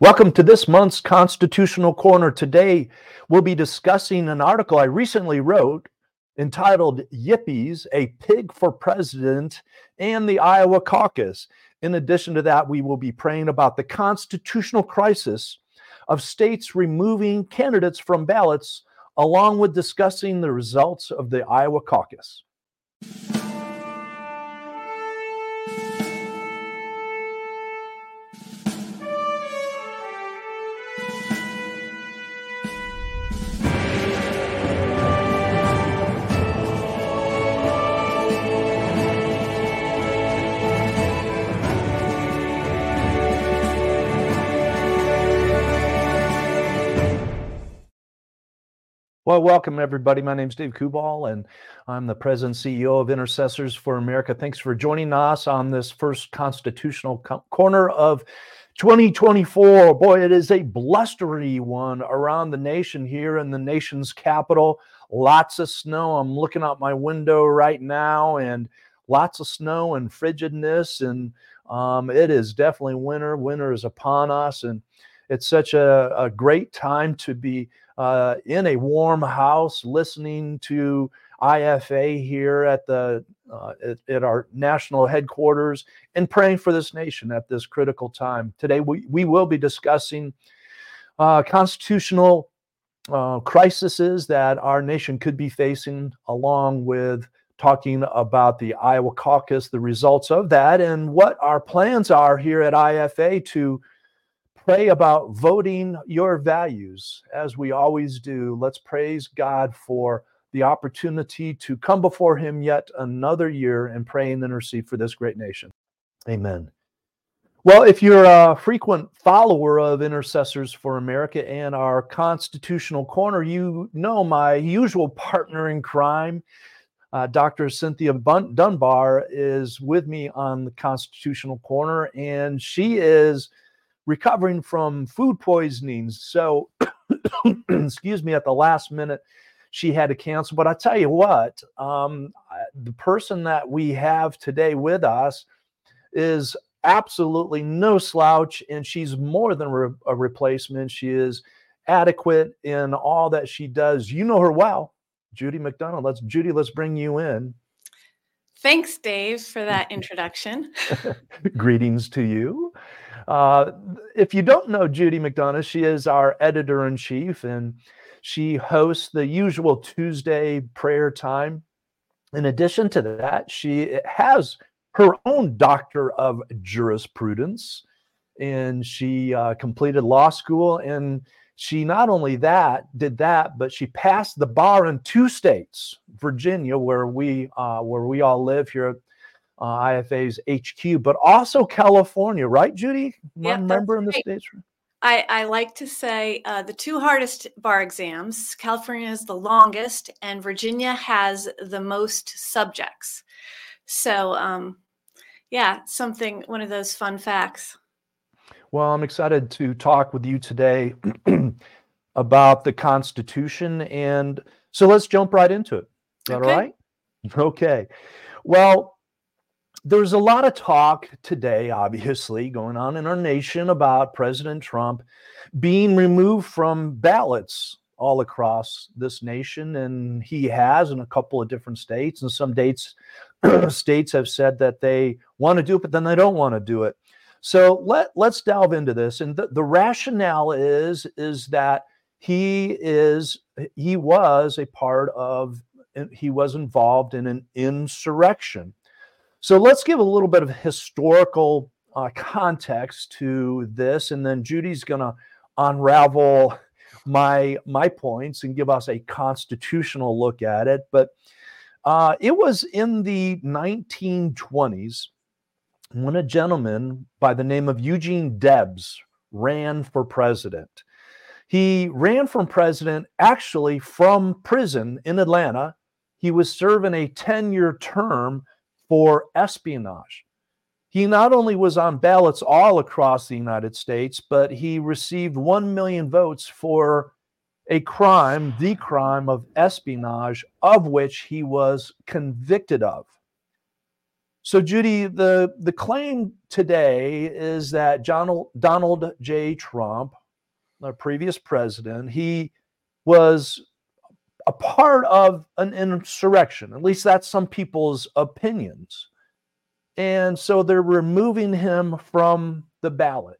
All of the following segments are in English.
Welcome to this month's Constitutional Corner. Today, we'll be discussing an article I recently wrote entitled Yippies, a Pig for President and the Iowa Caucus. In addition to that, we will be praying about the constitutional crisis of states removing candidates from ballots, along with discussing the results of the Iowa caucus. Well, welcome everybody. My name is Dave Kubal, and I'm the president CEO of Intercessors for America. Thanks for joining us on this first constitutional co- corner of 2024. Boy, it is a blustery one around the nation here in the nation's capital. Lots of snow. I'm looking out my window right now, and lots of snow and frigidness, and um, it is definitely winter. Winter is upon us, and it's such a, a great time to be uh, in a warm house listening to IFA here at the uh, at, at, our national headquarters and praying for this nation at this critical time. Today we, we will be discussing uh, constitutional uh, crises that our nation could be facing, along with talking about the Iowa caucus, the results of that, and what our plans are here at IFA to pray about voting your values as we always do. Let's praise God for the opportunity to come before Him yet another year and pray and intercede for this great nation. Amen. Well, if you're a frequent follower of Intercessors for America and our Constitutional Corner, you know my usual partner in crime. Uh, Dr. Cynthia Dunbar is with me on the Constitutional Corner, and she is recovering from food poisonings. So, excuse me, at the last minute, she had to cancel. But I tell you what, um, the person that we have today with us is absolutely no slouch, and she's more than re- a replacement. She is adequate in all that she does. You know her well, Judy McDonough. Let's Judy, let's bring you in. Thanks, Dave, for that introduction. Greetings to you. Uh, if you don't know Judy McDonough, she is our editor in chief and she hosts the usual Tuesday prayer time. In addition to that, she has her own doctor of jurisprudence and she uh, completed law school and she not only that did that but she passed the bar in two states virginia where we uh, where we all live here uh, IFA's HQ, but also California, right, Judy? One yeah, member in the right. states. I, I, like to say uh, the two hardest bar exams. California is the longest, and Virginia has the most subjects. So, um, yeah, something, one of those fun facts. Well, I'm excited to talk with you today about the Constitution. And so let's jump right into it. Is that okay. all right? Okay. Well, there's a lot of talk today, obviously, going on in our nation about President Trump being removed from ballots all across this nation. And he has in a couple of different states. And some dates, states have said that they want to do it, but then they don't want to do it. So let, let's delve into this. And the, the rationale is, is that he is he was a part of he was involved in an insurrection so let's give a little bit of historical uh, context to this, and then Judy's going to unravel my my points and give us a constitutional look at it. But uh, it was in the 1920s when a gentleman by the name of Eugene Debs ran for president. He ran for president actually from prison in Atlanta. He was serving a 10 year term for espionage. He not only was on ballots all across the United States, but he received 1 million votes for a crime, the crime of espionage, of which he was convicted of. So, Judy, the, the claim today is that Donald, Donald J. Trump, the previous president, he was a part of an insurrection. At least that's some people's opinions. And so they're removing him from the ballot.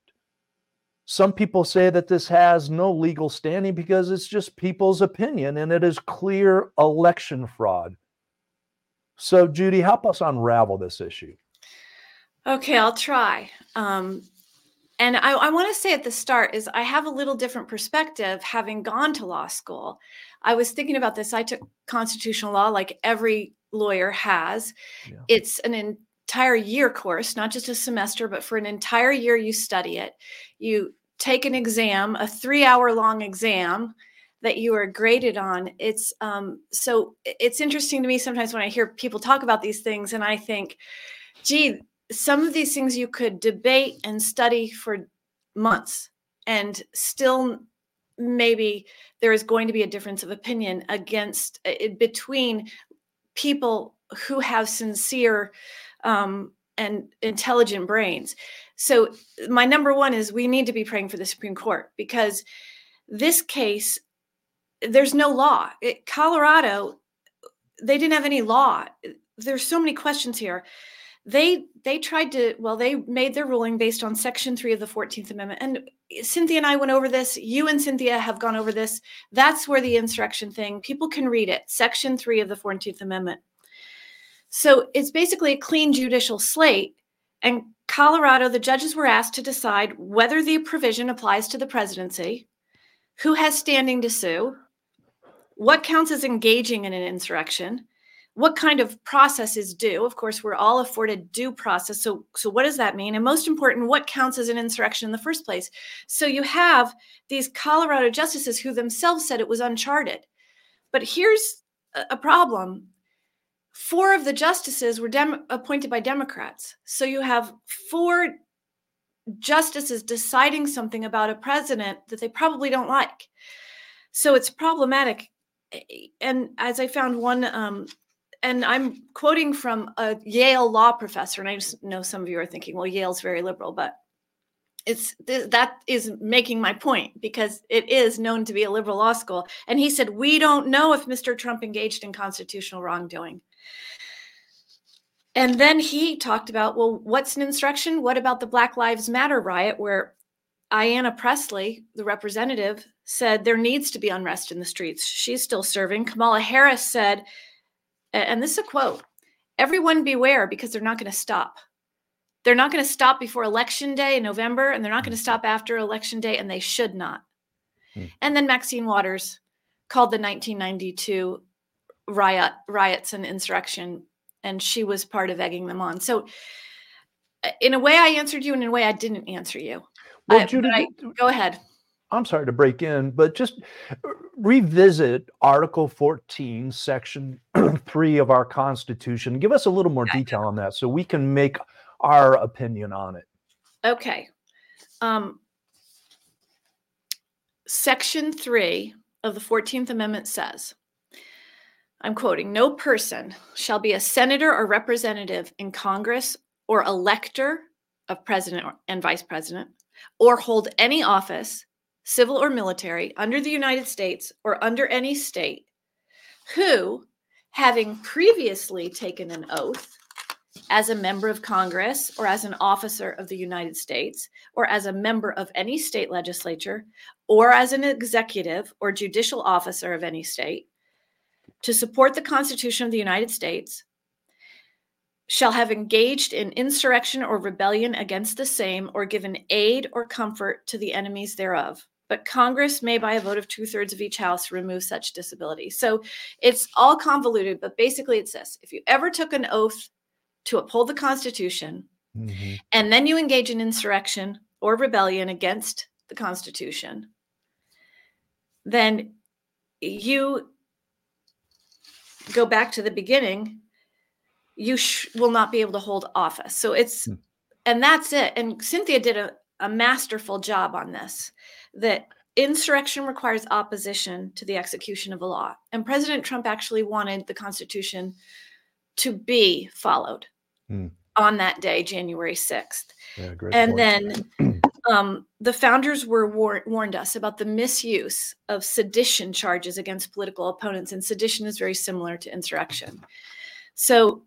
Some people say that this has no legal standing because it's just people's opinion and it is clear election fraud. So, Judy, help us unravel this issue. Okay, I'll try. Um, and I, I want to say at the start is I have a little different perspective having gone to law school. I was thinking about this. I took constitutional law like every lawyer has. Yeah. It's an entire year course, not just a semester, but for an entire year you study it. You take an exam, a three hour long exam that you are graded on it's um, so it's interesting to me sometimes when i hear people talk about these things and i think gee some of these things you could debate and study for months and still maybe there is going to be a difference of opinion against uh, between people who have sincere um, and intelligent brains so my number one is we need to be praying for the supreme court because this case there's no law. It, Colorado, they didn't have any law. There's so many questions here. They they tried to well, they made their ruling based on Section three of the Fourteenth Amendment, and Cynthia and I went over this. You and Cynthia have gone over this. That's where the insurrection thing. People can read it. Section three of the Fourteenth Amendment. So it's basically a clean judicial slate. And Colorado, the judges were asked to decide whether the provision applies to the presidency, who has standing to sue, what counts as engaging in an insurrection what kind of process is due of course we're all afforded due process so so what does that mean? And most important what counts as an insurrection in the first place? So you have these colorado justices who themselves said it was uncharted. But here's a problem. Four of the justices were dem- appointed by democrats. So you have four justices deciding something about a president that they probably don't like. So it's problematic. And as I found one, um, and I'm quoting from a Yale law professor, and I just know some of you are thinking, well, Yale's very liberal, but it's that is making my point because it is known to be a liberal law school. And he said, we don't know if Mr. Trump engaged in constitutional wrongdoing. And then he talked about, well, what's an insurrection? What about the Black Lives Matter riot where Ayanna Pressley, the representative, said there needs to be unrest in the streets. She's still serving. Kamala Harris said, and this is a quote everyone beware because they're not going to stop. They're not going to stop before election day in November, and they're not going to stop after election day, and they should not. Hmm. And then Maxine Waters called the 1992 riot riots and insurrection, and she was part of egging them on. So, uh, in a way, I answered you, and in a way, I didn't answer you. Well, I, Judy, I, go ahead. I'm sorry to break in, but just uh, revisit Article 14, Section 3 of our Constitution. Give us a little more detail on that so we can make our opinion on it. Okay. Um, Section 3 of the 14th Amendment says, I'm quoting, no person shall be a senator or representative in Congress or elector of president and vice president or hold any office, civil or military, under the United States or under any state, who, having previously taken an oath as a member of Congress or as an officer of the United States or as a member of any state legislature or as an executive or judicial officer of any state, to support the Constitution of the United States shall have engaged in insurrection or rebellion against the same, or given aid or comfort to the enemies thereof. But Congress may, by a vote of two thirds of each house, remove such disability. So it's all convoluted, but basically it's this if you ever took an oath to uphold the Constitution, mm-hmm. and then you engage in insurrection or rebellion against the Constitution, then you go back to the beginning you sh- will not be able to hold office. So it's, hmm. and that's it. And Cynthia did a, a masterful job on this that insurrection requires opposition to the execution of a law. And President Trump actually wanted the Constitution to be followed. Hmm. on that day, January 6th. Yeah, And point. then um, the founders were war- warned us about the misuse of sedition charges against political opponents, and sedition is very similar to insurrection. So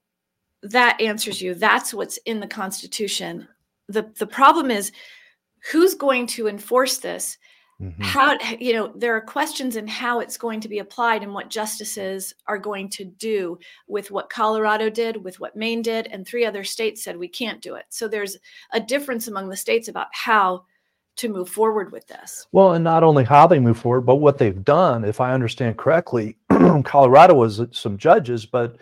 that answers you. That's what's in the Constitution. the The problem is who's going to enforce this. Mhm. How you know there are questions in how it's going to be applied and what justices are going to do with what Colorado did, with what Maine did, and three other states said we can't do it. So there's a difference among the states about how to move forward with this. Well, and not only how they move forward, but what they've done. If I understand correctly, Colorado was some judges, but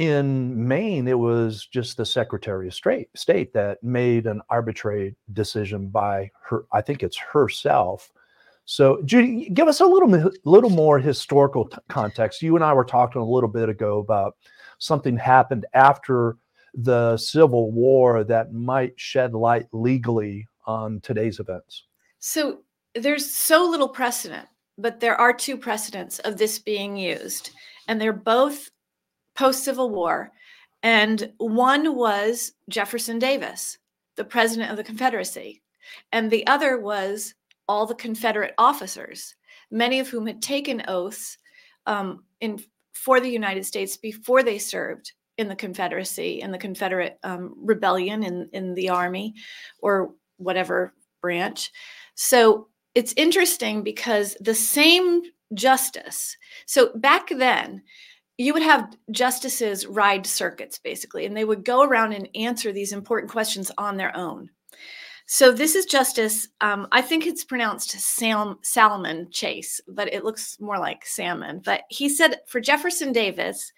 in Maine, it was just the Secretary of State, that made an arbitrary decision by her. I think it's herself. So, Judy, give us a little, little more historical t- context. You and I were talking a little bit ago about something happened after the Civil War that might shed light legally on today's events. So there's so little precedent, but there are two precedents of this being used, and they're both post Civil War. And one was Jefferson Davis, the president of the Confederacy, and the other was all the Confederate officers, many of whom had taken oaths um, in for the United States before they served in the Confederacy in the Confederate um, rebellion in in the army or whatever branch. So it's interesting because the same justice. So back then, you would have justices ride circuits basically, and they would go around and answer these important questions on their own. So this is Justice. Um, I think it's pronounced Sam Salomon Chase, but it looks more like salmon. But he said for Jefferson Davis,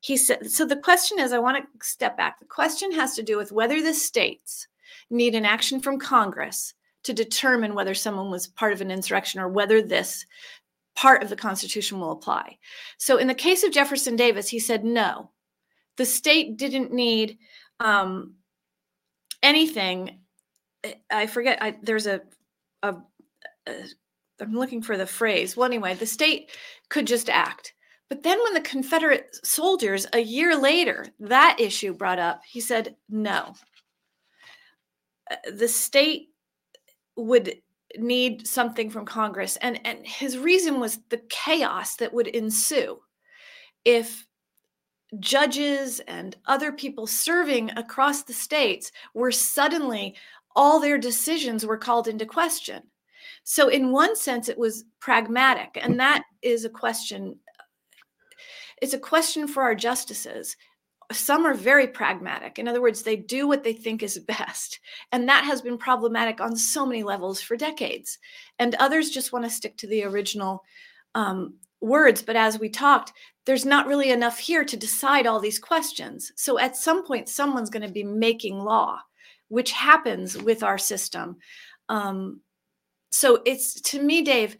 he said. So the question is, I want to step back. The question has to do with whether the states need an action from Congress to determine whether someone was part of an insurrection or whether this part of the Constitution will apply. So, in the case of Jefferson Davis, he said no, the state didn't need um, anything. I- forget. I, there's a, a, a. I'm looking for the phrase. Well, anyway, the state could just act. But then, when the Confederate soldiers a year later that issue brought up, he said no. Uh, The state would need something from Congress. And, and his reason was the chaos that would ensue if judges and other people serving across the states were suddenly all their decisions were called into question. So, in one sense, it was pragmatic, and that is a question. It's a question for our justices. Some are very pragmatic. In other words, they do what they think is best. And that has been problematic on so many levels for decades. And others just want to stick to the original um, words. But as we talked, there's not really enough here to decide all these questions. So at some point, someone's going to be making law, which happens with our system. Um, so it's to me, Dave,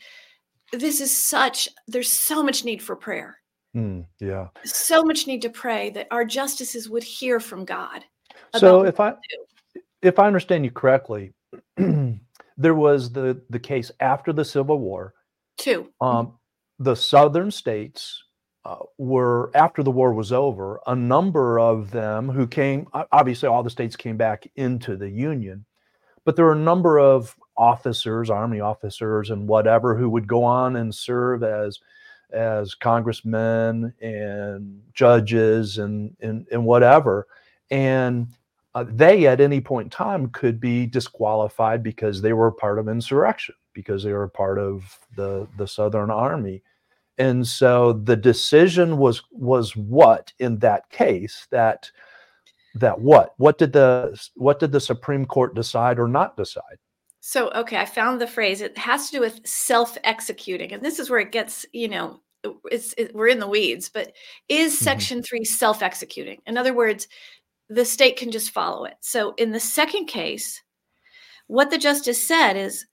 this is such, there's so much need for prayer, Hmm, yeah. so much need to pray that our justices would hear from God. So if I if I understand you correctly, there was the the case after the Civil War. Two. Um, the southern states uh, were after the war was over. A number of them who came, obviously, all the states came back into the Union, but there were a number of officers, army officers, and whatever, who would go on and serve as as congressmen and judges and and, and whatever, and uh, they at any point in time could be disqualified because they were part of insurrection because they were part of the the southern army. And so the decision was was what in that case that that what? What did the what did the supreme court decide or not decide So, okay, I found the phrase. It has to do with self-executing, and this is where it gets, you know, it's it, we're in the weeds. But is Mhm. Section Three self-executing? In other words, the state can just follow it. So, in the second case, what the justice said is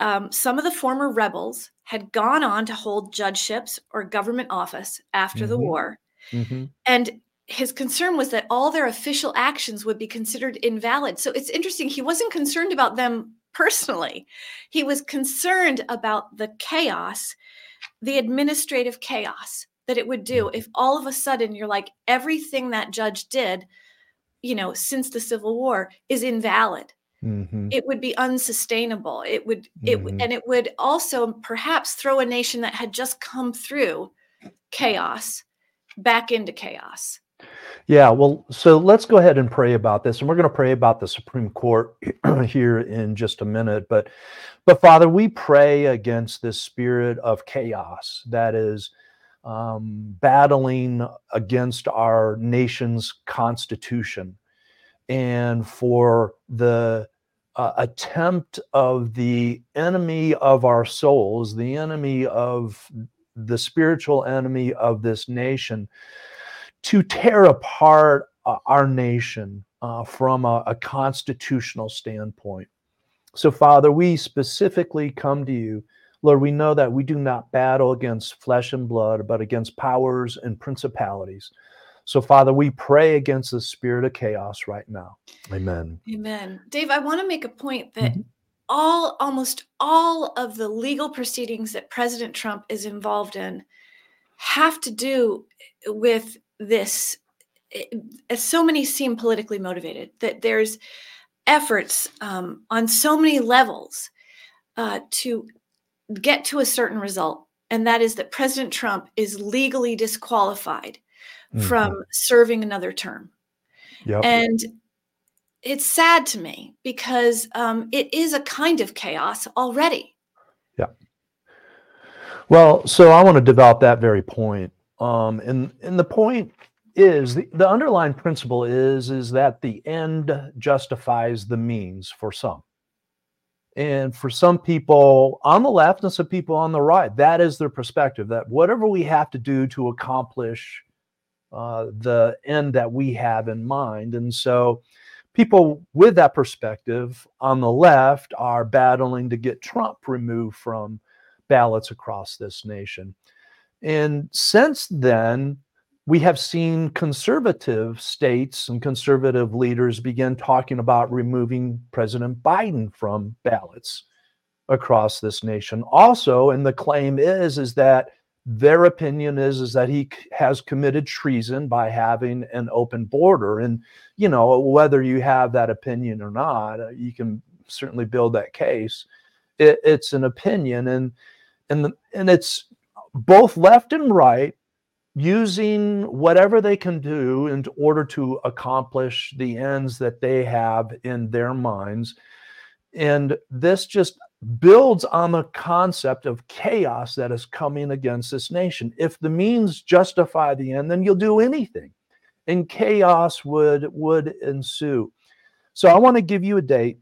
um, some of the former rebels had gone on to hold judgeships or government office after the Mhm. war, mm-hmm. and his concern was that all their official actions would be considered invalid. So it's interesting. He wasn't concerned about them personally, he was concerned about the chaos, the administrative chaos that it would do if all of a sudden you're like, everything that judge did you know, since the Civil War is invalid. Mhm. It would be unsustainable. It would it Mhm. and it would also perhaps throw a nation that had just come through chaos back into chaos. Yeah, well, so let's go ahead and pray about this, and we're going to pray about the Supreme Court here in just a minute. But, but Father, we pray against this spirit of chaos that is um, battling against our nation's constitution, and for the uh, attempt of the enemy of our souls, the enemy of the spiritual enemy of this nation to tear apart uh, our nation uh, from a, a constitutional standpoint. So, Father, we specifically come to you. Lord, we know that we do not battle against flesh and blood, but against powers and principalities. So, Father, we pray against the spirit of chaos right now. Amen. Amen. Dave, I want to make a point that Mhm. all almost all of the legal proceedings that President Trump is involved in have to do with this eh, eh, so many seem politically motivated that there's efforts um, on so many levels uh, to get to a certain result and that is that president trump is legally disqualified Mhm. from serving another term Yep. and it's sad to me because um, it is a kind of chaos already. Yeah. Well, so I want to develop that very point. Um, and and the point is the, the underlying principle is is that the end justifies the means for some. And for some people on the left and some people on the right, that is their perspective that whatever we have to do to accomplish uh, the end that we have in mind. And so people with that perspective on the left are battling to get Trump removed from ballots across this nation. And since then, we have seen conservative states and conservative leaders begin talking about removing President Biden from ballots across this nation. Also, and the claim is is that their opinion is is that he has committed treason by having an open border and you know whether you have that opinion or not uh, you can certainly build that case it, it's an opinion and and the, and it's both left and right using whatever they can do in order to accomplish the ends that they have in their minds. And this just builds on the concept of chaos that is coming against this nation. If the means justify the end then you'll do anything and chaos would would ensue. So i want to give you a date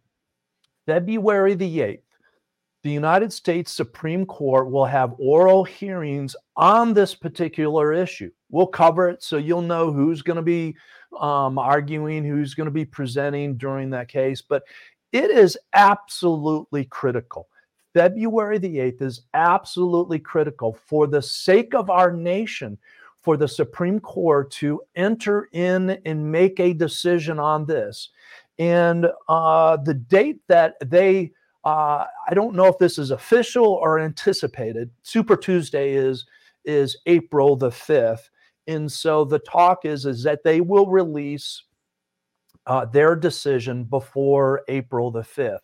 february the 8th the United States Supreme Court will have oral hearings on this particular issue. We'll cover it so you'll know who's going to be um, arguing, who's going to be presenting during that case. But it is absolutely critical. February the 8th is absolutely critical for the sake of our nation, for the Supreme Court to enter in and make a decision on this. And uh, the date that they uh, I don't know if this is official or anticipated. Super Tuesday is is April the fifth, and so the talk is is that they will release uh, their decision before April the fifth.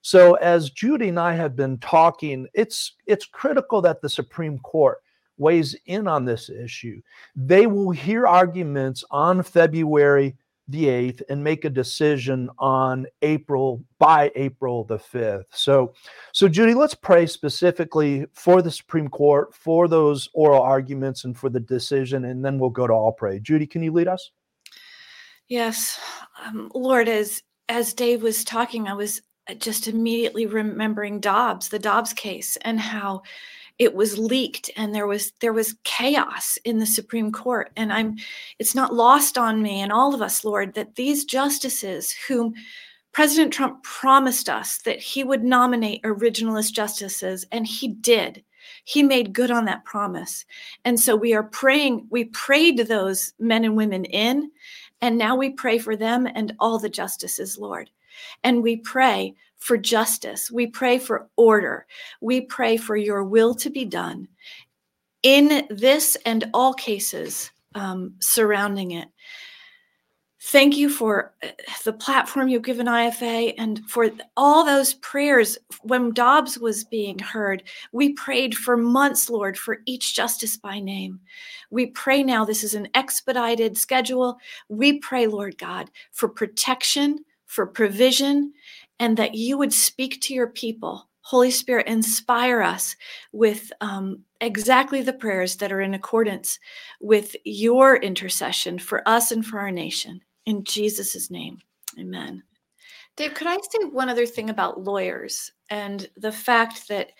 So as Judy and I have been talking, it's it's critical that the Supreme Court weighs in on this issue. They will hear arguments on February the 8th and make a decision on April by April the 5th. So so Judy, let's pray specifically for the Supreme Court for those oral arguments and for the decision and then we'll go to all pray. Judy, can you lead us? Yes, um, Lord, as as Dave was talking, I was just immediately remembering Dobbs, the Dobbs case, and how it was leaked and there was there was chaos in the Supreme Court. And I'm it's not lost on me and all of us, Lord, that these justices whom President Trump promised us that he would nominate originalist justices, and he did. He made good on that promise. And so we are praying, we prayed those men and women in, and now we pray for them and all the justices, Lord. And we pray for justice. We pray for order. We pray for your will to be done in this and all cases um, surrounding it. Thank you for uh, the platform you've given IFA and for all those prayers. When Dobbs was being heard, we prayed for months, Lord, for each justice by name. We pray now, this is an expedited schedule. We pray, Lord God, for protection, for provision, and that you would speak to your people. Holy Spirit, inspire us with um, exactly the prayers that are in accordance with your intercession for us and for our nation. In Jesus' name, amen. Dave, could I say one other thing about lawyers and the fact that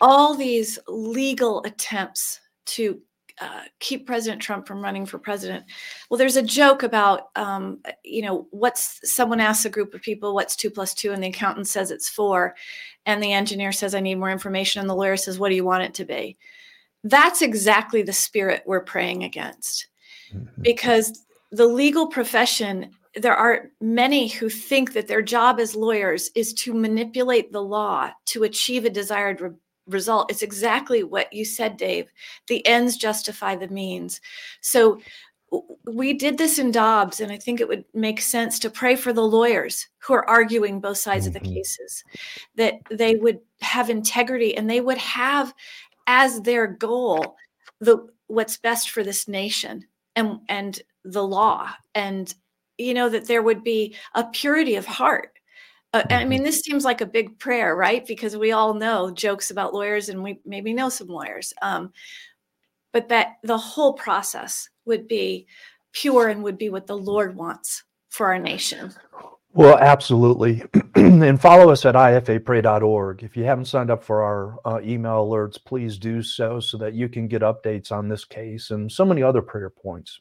all these legal attempts to uh, keep President Trump from running for president. Well, there's a joke about, um, you know, what's someone asks a group of people, what's two plus two? And the accountant says it's four. And the engineer says, I need more information. And the lawyer says, What do you want it to be? That's exactly the spirit we're praying against. Mm-hmm. Because the legal profession there are many who think that their job as lawyers is to manipulate the law to achieve a desired re- result. It's exactly what you said, Dave. The ends justify the means. So we did this in Dobbs, and I think it would make sense to pray for the lawyers who are arguing both sides of the mm-hmm. cases, that they would have integrity and they would have as their goal the what's best for this nation and and the law and you know that there would be a purity of heart uh, i mean mm-hmm. this seems like a big prayer right because we all know jokes about lawyers and we maybe know some lawyers um, but that the whole process would be pure and would be what the lord wants for our nation well, absolutely. and follow us at ifapray.org. If you haven't signed up for our uh, email alerts, please do so so that you can get updates on this case and so many other prayer points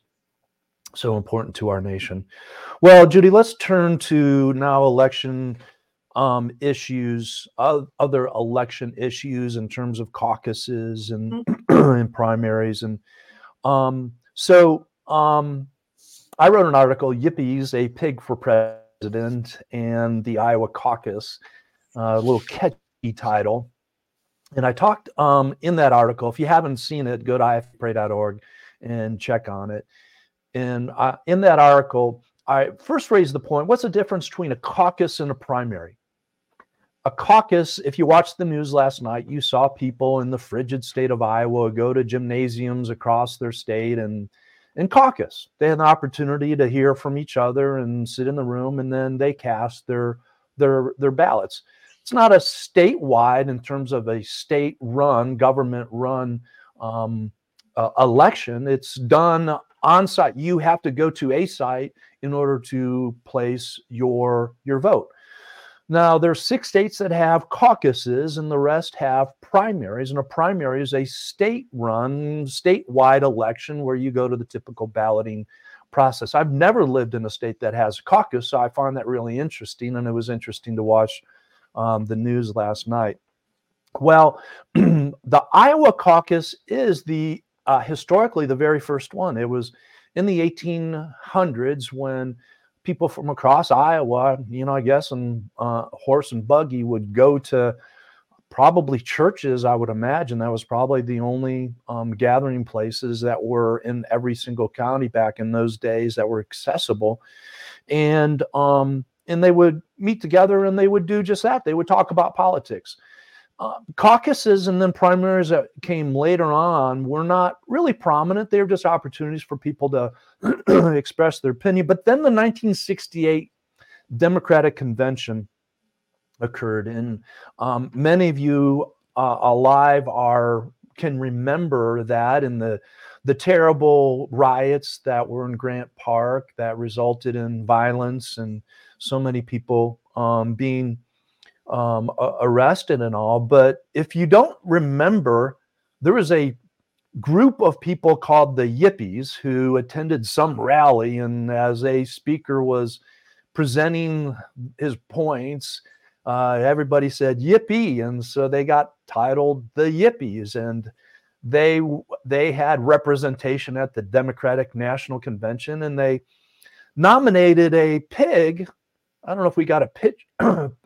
so important to our nation. Well, Judy, let's turn to now election um, issues, uh, other election issues in terms of caucuses and, mm-hmm. and primaries. And um, so um, I wrote an article, Yippies, a pig for president, and the Iowa caucus, uh, a little catchy title. And I talked um, in that article, if you haven't seen it, go to ifapray.org and check on it and uh, in that article, I first raised the point what's the difference between a caucus and a primary? A caucus, if you watched the news last night, you saw people in the frigid state of Iowa go to gymnasiums across their state and and caucus. They had an opportunity to hear from each other and sit in the room, and then they cast their their their ballots. It's not a statewide in terms of a state-run, government-run um, uh, election. It's done on site. You have to go to a site in order to place your your vote. Now, there's six states that have caucuses, and the rest have primaries. And a primary is a state-run, statewide election where you go to the typical balloting process. I've never lived in a state that has a caucus, so I find that really interesting. And it was interesting to watch um, the news last night. Well, the Iowa caucus is the uh, historically the very first one. It was in the 1800s when people from across Iowa, you know, I guess, and uh, horse and buggy would go to probably churches. I would imagine that was probably the only um, gathering places that were in every single county back in those days that were accessible, and um, and they would meet together and they would do just that. They would talk about politics. Uh, caucuses and then primaries that came later on were not really prominent. They were just opportunities for people to express their opinion. But then the 1968 Democratic Convention occurred, and um, many of you uh, alive are can remember that in the the terrible riots that were in Grant Park that resulted in violence and so many people um, being um, arrested and all. But if you don't remember, there was a group of people called the Yippies who attended some rally, and as a speaker was presenting his points, uh, everybody said Yippee, and so they got titled the Yippies, and they they had representation at the Democratic National Convention, and they nominated a pig. I don't know if we got a pitch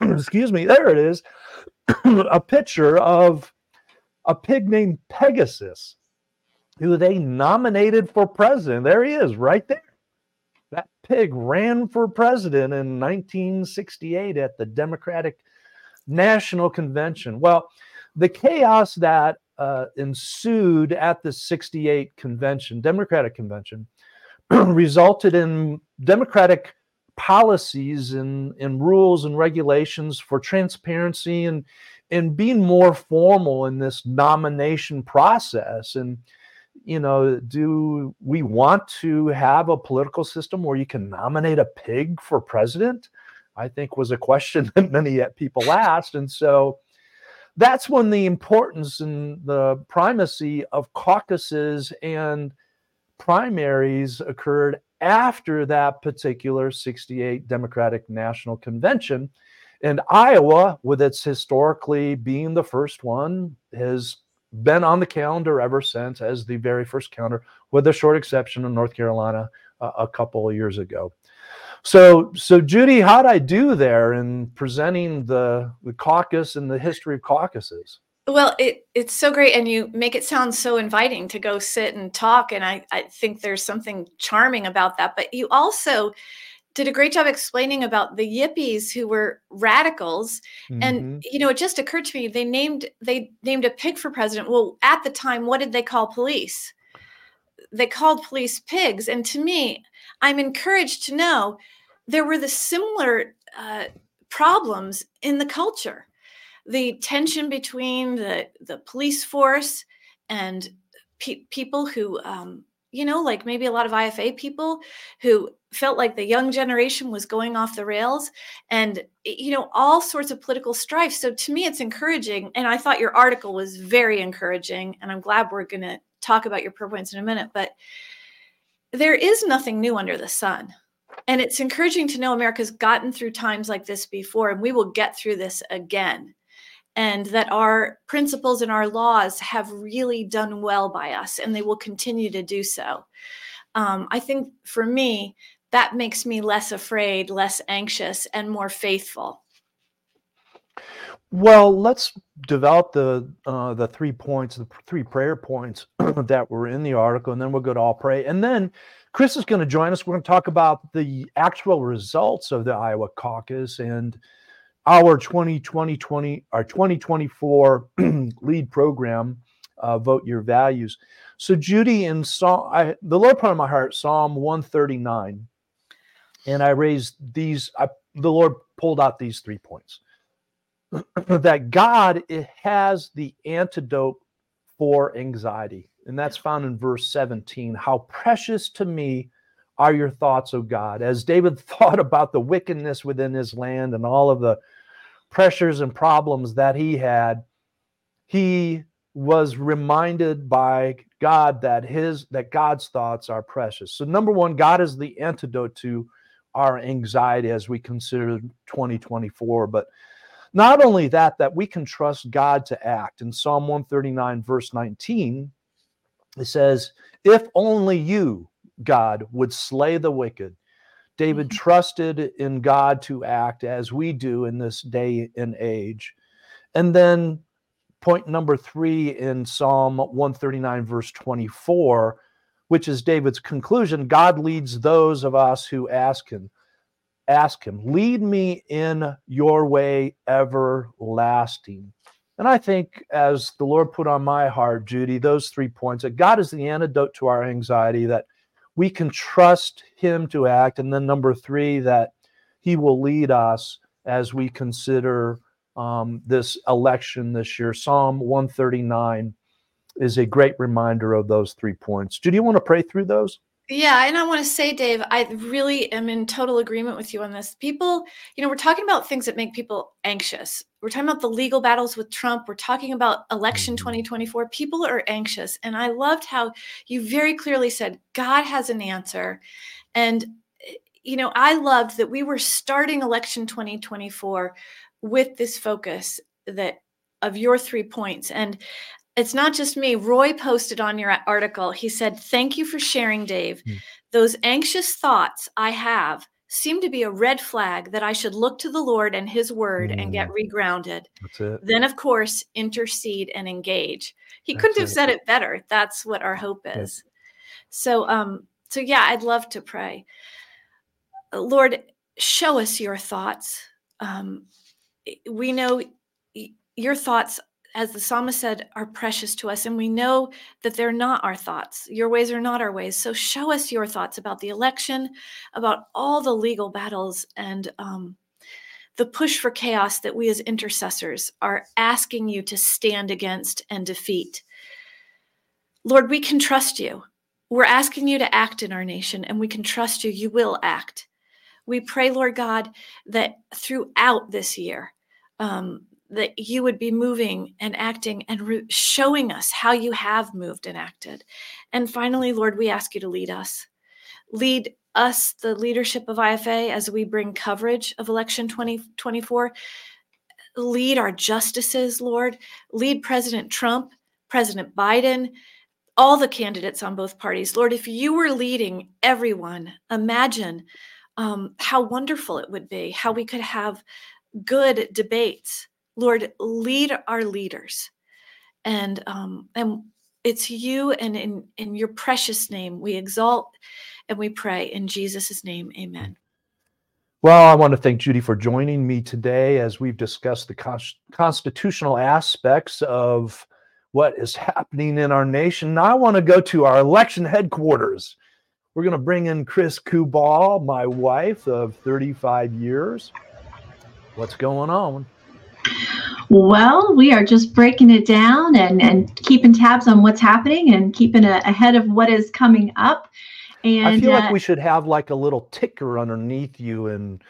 excuse me, there it is, a picture of a pig named Pigasus, who they nominated for president. There he is, right there. That Pig ran for president in 1968 at the Democratic National Convention. Well, the chaos that uh, ensued at the 68 convention, Democratic convention, resulted in Democratic policies and, and rules and regulations for transparency and and being more formal in this nomination process. And you know do we want to have a political system where you can nominate a pig for president? I think was a question that many uh, people asked. And so that's when the importance and the primacy of caucuses and primaries occurred after that particular 68 Democratic National Convention. And Iowa, with its historically being the first one, has been on the calendar ever since as the very first counter, with a short exception of North Carolina uh, a couple of years ago. So, so Judy, how'd I do there in presenting the, the caucus and the history of caucuses? Well, it it's so great, and you make it sound so inviting to go sit and talk, and I I think there's something charming about that. But you also did a great job explaining about the yippies who were radicals mm-hmm. and you know it just occurred to me they named they named a pig for president well at the time what did they call police they called police pigs and to me i'm encouraged to know there were the similar uh, problems in the culture the tension between the the police force and pe- people who um, you know like maybe a lot of ifa people who felt like the young generation was going off the rails and you know all sorts of political strife. So to me it's encouraging and i thought your article was very encouraging and i'm glad we're going to talk about your prayer points in a minute but there is nothing new under the sun and it's encouraging to know america's gotten through times like this before and we will get through this again and that our principles and our laws have really done well by us and they will continue to do so. Um, I think for me, that makes me less afraid, less anxious, and more faithful. Well, let's develop the uh, the three points, the three prayer points that were in the article, and then we'll go to all pray. And then Chris is going to join us. We're going to talk about the actual results of the Iowa caucus and our 2020 20 our 2024 lead program uh, vote your values. So judy in psalm I, the lord part of my heart psalm 139 and i raised these I, the lord pulled out these three points. That god it has the antidote for anxiety. And that's found in verse 17 how precious to me are your thoughts, O God? As David thought about the wickedness within his land and all of the pressures and problems that he had, he was reminded by God that his that God's thoughts are precious. So number 1, God is the antidote to our anxiety as we consider 2024, but not only that that we can trust God to act. In Psalm 139 verse 19, it says, "If only you God would slay the wicked. David mm-hmm. trusted in God to act as we do in this day and age. And then point number three in Psalm 139, verse 24, which is David's conclusion God leads those of us who ask him, ask him, lead me in your way everlasting. And I think, as the Lord put on my heart, Judy, those three points that God is the antidote to our anxiety, that we can trust him to act. And then number three, that he will lead us as we consider um, this election this year. Psalm 139 is a great reminder of those three points. Do you want to pray through those? Yeah, and I want to say, Dave, I really am in total agreement with you on this. People, you know, we're talking about things that make people anxious. We're talking about the legal battles with Trump. We're talking about election mm-hmm. 2024. People are anxious. And I loved how you very clearly said, God has an answer. And, eh, you know, I loved that we were starting election 2024 with this focus that of your three points. And it's not just me. Roy posted on your article. He said, Thank you for sharing, Dave. Mm. Those anxious thoughts I have seem to be a red flag that I should look to the Lord and his word mm. and get hmm. regrounded. That's it. Then, of course, intercede and engage. He That's couldn't have it. said it better. That's what our hope is. So, um, so yeah, I'd love to pray. Lord, show us your thoughts. Um, we know your thoughts, as the psalmist said, are precious to us, and we know that they're not our thoughts. Your ways are not our ways. So show us your thoughts about the election, about all the legal battles, and um, the push for chaos that we as intercessors are asking you to stand against and defeat. Lord, we can trust you. We're asking you to act in our nation, and we can trust you. You will act. We pray, Lord God, that throughout this year, um, that you would be moving and acting and re- showing us how you have moved and acted. And finally, Lord, we ask you to lead us. Lead us, the leadership of IFA, as we bring coverage of election 2024. Lead our justices, Lord. Lead President Trump, President Biden, all the candidates on both parties. Lord, if you were leading everyone, imagine um, how wonderful it would be, how we could have good debates. Lord, lead our leaders. And um, and it's you and in, in your precious name we exalt and we pray in Jesus' name. Amen. Well, I want to thank Judy for joining me today as we've discussed the constitutional aspects of what is happening in our nation. Now I want to go to our election headquarters. We're going to bring in Chris Kubal, my wife of 35 years. What's going on? Well, we are just breaking it down and, and keeping tabs on what's happening and keeping a, ahead of what is coming up. And I feel uh, like we should have like a little ticker underneath you and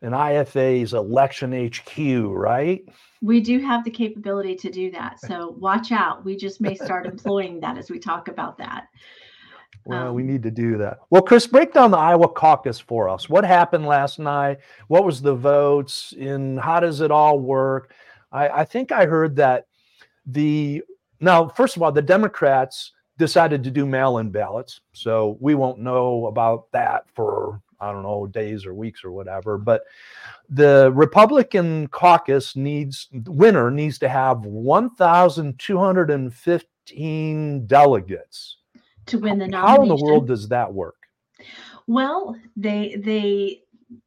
an IFA's election HQ, right? We do have the capability to do that. So watch out. We just may start employing that as we talk about that. Well, um, we need to do that. Well, Chris, break down the Iowa caucus for us. What happened last night? What was the votes? And how does it all work? I, I think I heard that the now, first of all, the Democrats decided to do mail-in ballots, so we won't know about that for I don't know days or weeks or whatever. But the Republican caucus needs winner needs to have 1,215 delegates to win the nomination. How in the world does that work? Well, they they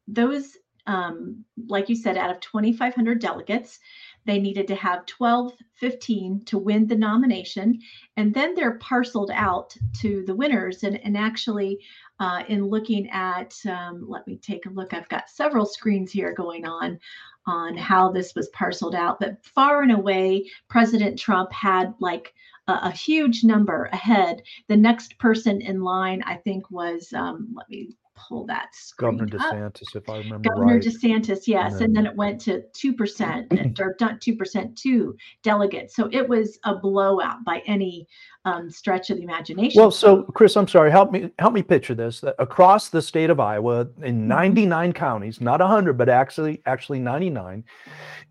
those um, like you said, out of 2,500 delegates, they needed to have 12, 15 to win the nomination. And then they're parceled out to the winners. And, and actually, uh, in looking at, um, let me take a look, I've got several screens here going on on how this was parceled out. But far and away, President Trump had like a, a huge number ahead. The next person in line, I think, was, um, let me pull that screen Governor DeSantis, up. if I remember Governor right. DeSantis, yes, and then, and then it went to two percent or two percent two delegates. So it was a blowout by any um, stretch of the imagination. Well, so Chris, I'm sorry, help me help me picture this. That across the state of Iowa, in mm-hmm. 99 counties, not 100, but actually actually 99,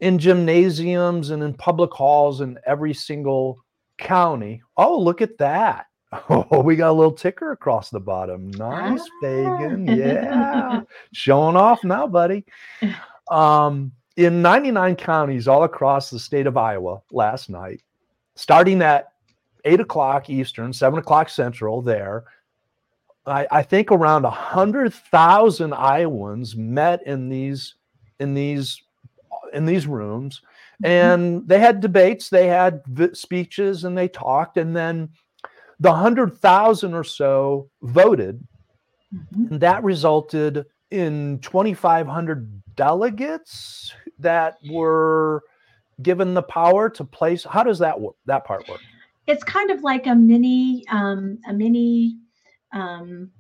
in gymnasiums and in public halls in every single county. Oh, look at that Oh, we got a little ticker across the bottom. Nice, Fagan. Yeah. Showing off now, buddy. Um, in 99 counties all across the state of Iowa last night, starting at eight o'clock Eastern, seven o'clock Central, there, I, I think around a hundred thousand Iowans met in these in these in these rooms, mm-hmm. and they had debates, they had speeches, and they talked, and then the 100,000 or so voted, mm-hmm. and that resulted in 2,500 delegates that were given the power to place. How does that work? That part work? It's kind of like a mini, um, a mini um,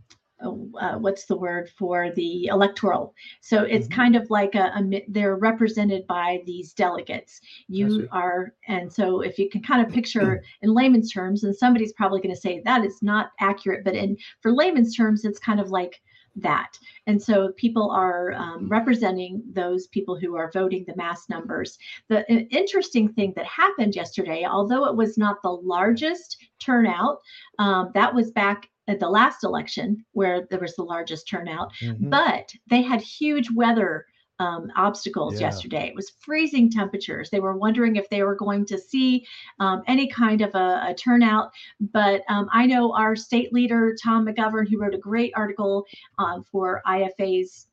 uh, what's the word for the electoral. So it's mm-hmm. kind of like a, a, they're represented by these delegates. You are and so if you can kind of picture in layman's terms and somebody's probably going to say that is not accurate but in for layman's terms it's kind of like that. And so people are um, representing those people who are voting the mass numbers. The interesting thing that happened yesterday although it was not the largest turnout um, that was back at the last election where there was the largest turnout, mm-hmm. but they had huge weather um, obstacles yeah. yesterday. It was freezing temperatures. They were wondering if they were going to see um, any kind of a, a turnout. But um, I know our state leader, Tom McGovern, who wrote a great article uh, for IFA's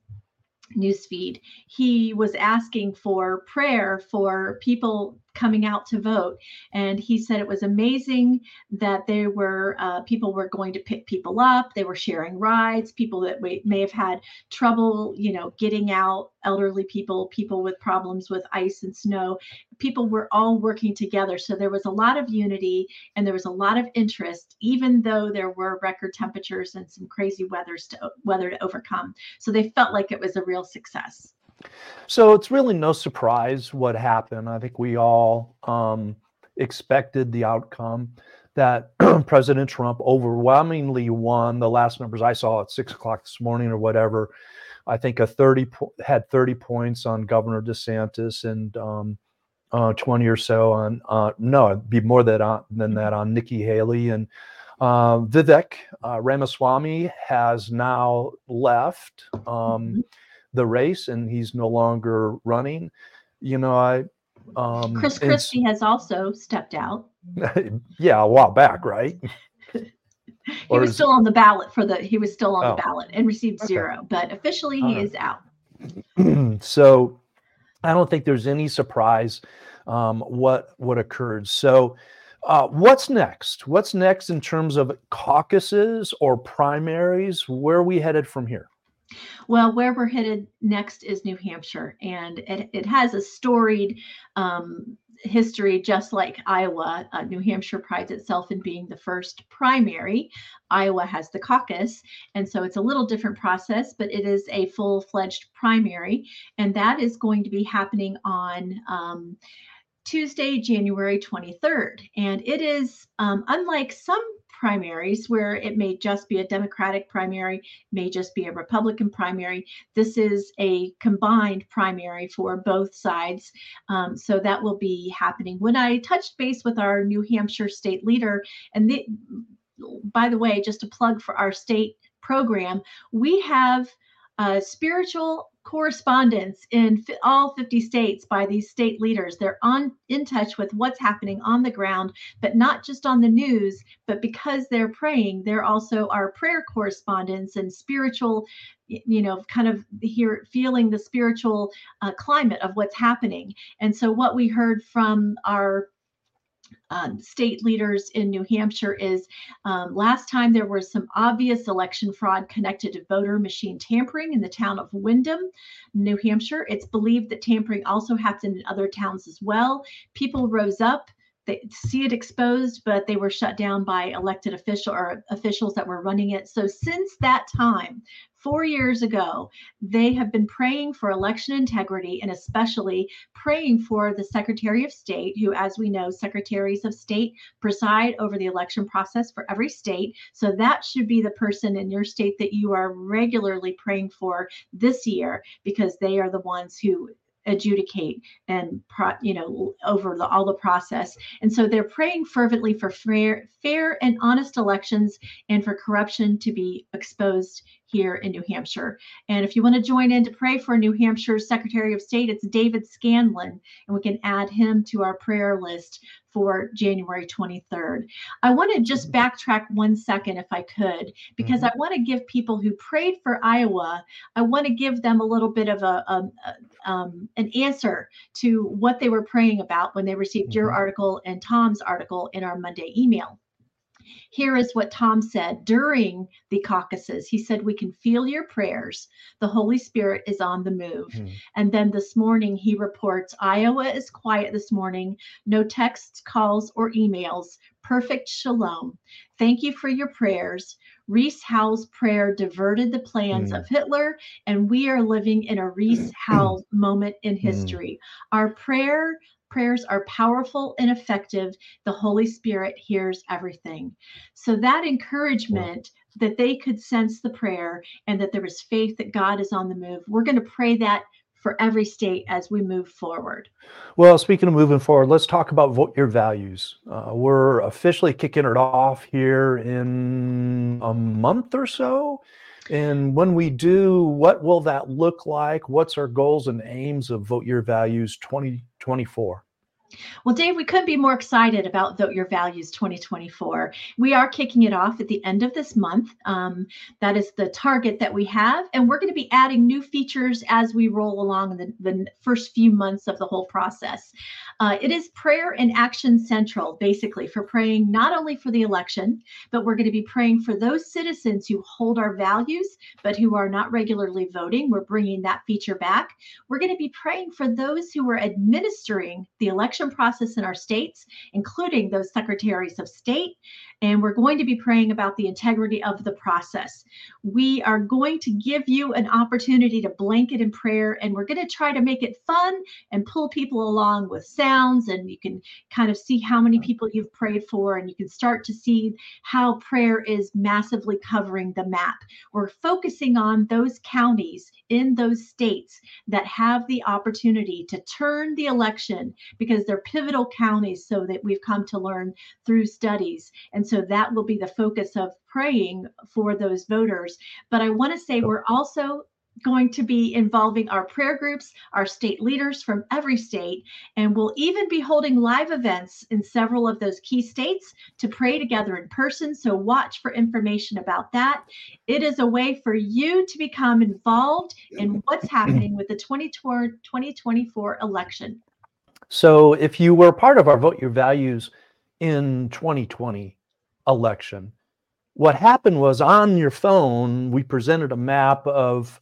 newsfeed, he was asking for prayer for people coming out to vote. And he said it was amazing that there were uh, people were going to pick people up. They were sharing rides. People that may have had trouble, you know, getting out. Elderly people, people with problems with ice and snow. People were all working together. So there was a lot of unity and there was a lot of interest, even though there were record temperatures and some crazy weathers to weather to overcome. So they felt like it was a real success. So it's really no surprise what happened. I think we all um, expected the outcome that President Trump overwhelmingly won. The last numbers I saw at six o'clock this morning or whatever, I think a 30 had 30 points on Governor DeSantis and um, uh, 20 or so on uh, no, it'd be more than, uh, than that on Nikki Haley and uh, Vivek uh, Ramaswamy has now left. Um, mm-hmm the race and he's no longer running. You know, I um Chris Christie has also stepped out. yeah, a while back, right? he or was still on the ballot for the he was still on oh. the ballot and received okay. zero, but officially he is out. so I don't think there's any surprise um, what what occurred. So uh, what's next? What's next in terms of caucuses or primaries? Where are we headed from here? Well, where we're headed next is New Hampshire, and it, it has a storied um, history, just like Iowa. Uh, New Hampshire prides itself in being the first primary. Iowa has the caucus, and so it's a little different process, but it is a full fledged primary, and that is going to be happening on. Um, Tuesday, January 23rd. And it is um, unlike some primaries where it may just be a Democratic primary, may just be a Republican primary. This is a combined primary for both sides. Um, so that will be happening. When I touched base with our New Hampshire state leader, and the, by the way, just a plug for our state program, we have uh, spiritual correspondence in all 50 states by these state leaders. They're on in touch with what's happening on the ground, but not just on the news, but because they're praying, they're also our prayer correspondents and spiritual, you know, kind of here feeling the spiritual uh, climate of what's happening. And so what we heard from our um, state leaders in New Hampshire is um, last time there was some obvious election fraud connected to voter machine tampering in the town of Windham, New Hampshire. It's believed that tampering also happened in other towns as well. People rose up they see it exposed, but they were shut down by elected official or officials that were running it. So since that time, four years ago, they have been praying for election integrity and especially praying for the Secretary of State, who, as we know, secretaries of state preside over the election process for every state. So that should be the person in your state that you are regularly praying for this year because they are the ones who adjudicate and pro, you know over the, all the process and so they're praying fervently for fair fair and honest elections and for corruption to be exposed here in New Hampshire. And if you want to join in to pray for New Hampshire's Secretary of State, it's David Scanlon, and we can add him to our prayer list for January 23rd. I want to just mm-hmm. backtrack one second, if I could, because mm-hmm. I want to give people who prayed for Iowa, I want to give them a little bit of a, a, a um, an answer to what they were praying about when they received mm-hmm. your article and Tom's article in our Monday email. Here is what Tom said during the caucuses. He said, We can feel your prayers. The Holy Spirit is on the move. Mm. And then this morning, he reports Iowa is quiet this morning, no texts, calls, or emails. Perfect shalom. Thank you for your prayers. Rees Howells' prayer diverted the plans mm. of Hitler, and we are living in a Rees Howells moment in hmm. history. Mm. Our prayer prayers are powerful and effective. The Holy Spirit hears everything. So that encouragement wow. that they could sense the prayer and that there was faith that God is on the move. We're going to pray that for every state as we move forward. Well, speaking of moving forward, let's talk about vote your values. Uh, we're officially kicking it off here in a month or so. And when we do, what will that look like? What's our goals and aims of Vote Your Values 2024? Well, Dave, we couldn't be more excited about Vote Your Values 2024. We are kicking it off at the end of this month. Um, that is the target that we have. And we're going to be adding new features as we roll along in the, the first few months of the whole process. Uh, it is prayer and action central, basically, for praying not only for the election, but we're going to be praying for those citizens who hold our values, but who are not regularly voting. We're bringing that feature back. We're going to be praying for those who are administering the election process in our states, including those secretaries of state and we're going to be praying about the integrity of the process. We are going to give you an opportunity to blanket in prayer, and we're going to try to make it fun and pull people along with sounds. And you can kind of see how many people you've prayed for, and you can start to see how prayer is massively covering the map. We're focusing on those counties in those states that have the opportunity to turn the election because they're pivotal counties, so that we've come to learn through studies. And so that will be the focus of praying for those voters. But I want to say we're also going to be involving our prayer groups, our state leaders from every state, and we'll even be holding live events in several of those key states to pray together in person. So watch for information about that. It is a way for you to become involved in what's happening with the 2024 election. So if you were part of our Vote Your Values in 2020, election. What happened was on your phone, we presented a map of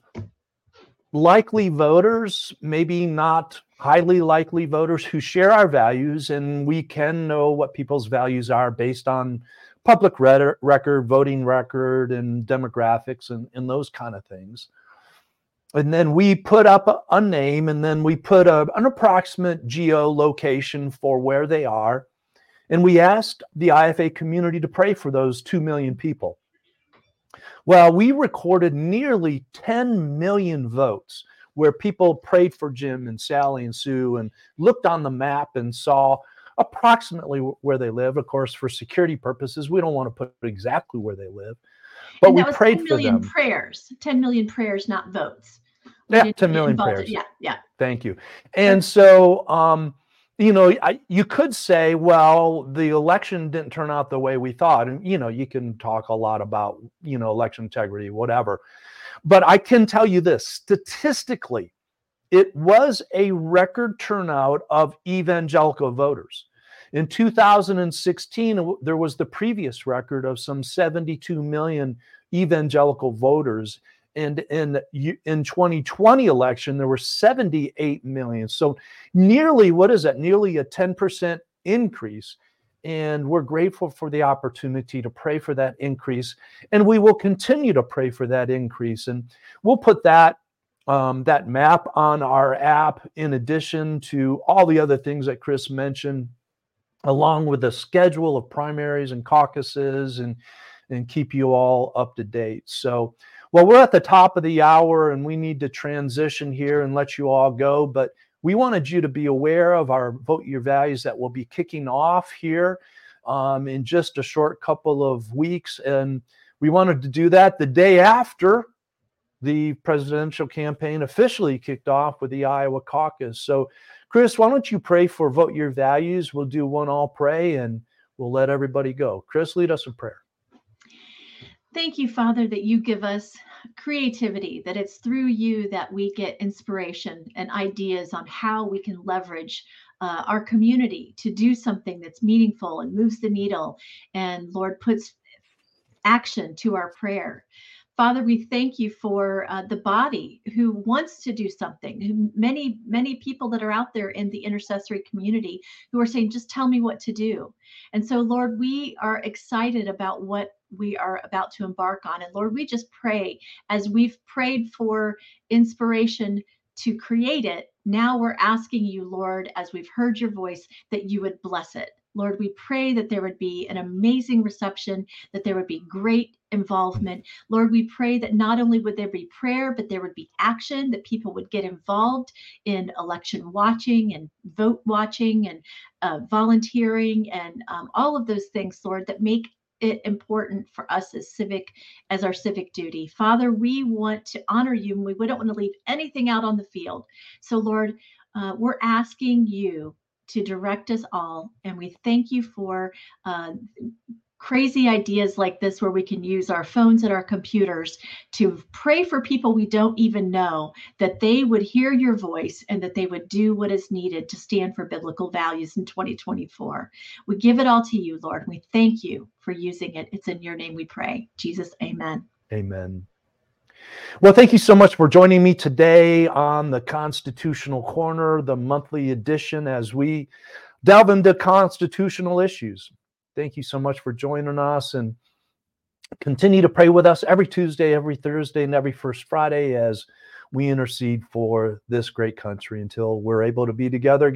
likely voters, maybe not highly likely voters who share our values, and we can know what people's values are based on public record, voting record, and demographics and, and those kind of things. And then we put up a, name, and then we put a, an approximate geolocation for where they are. And we asked the IFA community to pray for those 2 million people. Well, we recorded nearly 10 million votes where people prayed for Jim and Sally and Sue and looked on the map and saw approximately where they live. Of course, for security purposes, we don't want to put exactly where they live, but we prayed 10 million for them. prayers, 10 million prayers, not votes. yeah, 10 million prayers. Yeah, yeah. Thank you. And so, um, you know, I, you could say, well, the election didn't turn out the way we thought. And, you know, you can talk a lot about, you know, election integrity, whatever. But I can tell you this statistically, it was a record turnout of evangelical voters. In 2016, there was the previous record of some 72 million evangelical voters and in in 2020 election there were 78 million. So nearly what is that? Nearly a 10% increase. And we're grateful for the opportunity to pray for that increase. And we will continue to pray for that increase. And we'll put that um, that map on our app in addition to all the other things that chris mentioned along with the schedule of primaries and caucuses and and keep you all up to date. So well, we're at the top of the hour and we need to transition here and let you all go. But we wanted you to be aware of our Vote Your Values that will be kicking off here um, in just a short couple of weeks. And we wanted to do that the day after the presidential campaign officially kicked off with the Iowa caucus. So, Chris, why don't you pray for Vote Your Values? We'll do one all pray and we'll let everybody go. Chris, lead us in prayer. Thank you, Father, that you give us creativity, that it's through you that we get inspiration and ideas on how we can leverage uh, our community to do something that's meaningful and moves the needle. And Lord, puts action to our prayer. Father, we thank you for uh, the body who wants to do something. Many, many people that are out there in the intercessory community who are saying, just tell me what to do. And so, Lord, we are excited about what we are about to embark on. And Lord, we just pray as we've prayed for inspiration to create it. Now we're asking you, Lord, as we've heard your voice, that you would bless it. Lord, we pray that there would be an amazing reception, that there would be great involvement. Lord, we pray that not only would there be prayer, but there would be action, that people would get involved in election watching and vote watching and uh, volunteering and um, all of those things, Lord, that make it important for us as civic as our civic duty father we want to honor you and we don't want to leave anything out on the field so lord uh, we're asking you to direct us all. And we thank you for uh, crazy ideas like this, where we can use our phones and our computers to pray for people we don't even know, that they would hear your voice and that they would do what is needed to stand for biblical values in 2024. We give it all to you, Lord. We thank you for using it. It's in your name we pray. Jesus, amen. Amen. Well, thank you so much for joining me today on the Constitutional Corner, the monthly edition, as we delve into constitutional issues. Thank you so much for joining us and continue to pray with us every Tuesday, every Thursday, and every first Friday as we intercede for this great country until we're able to be together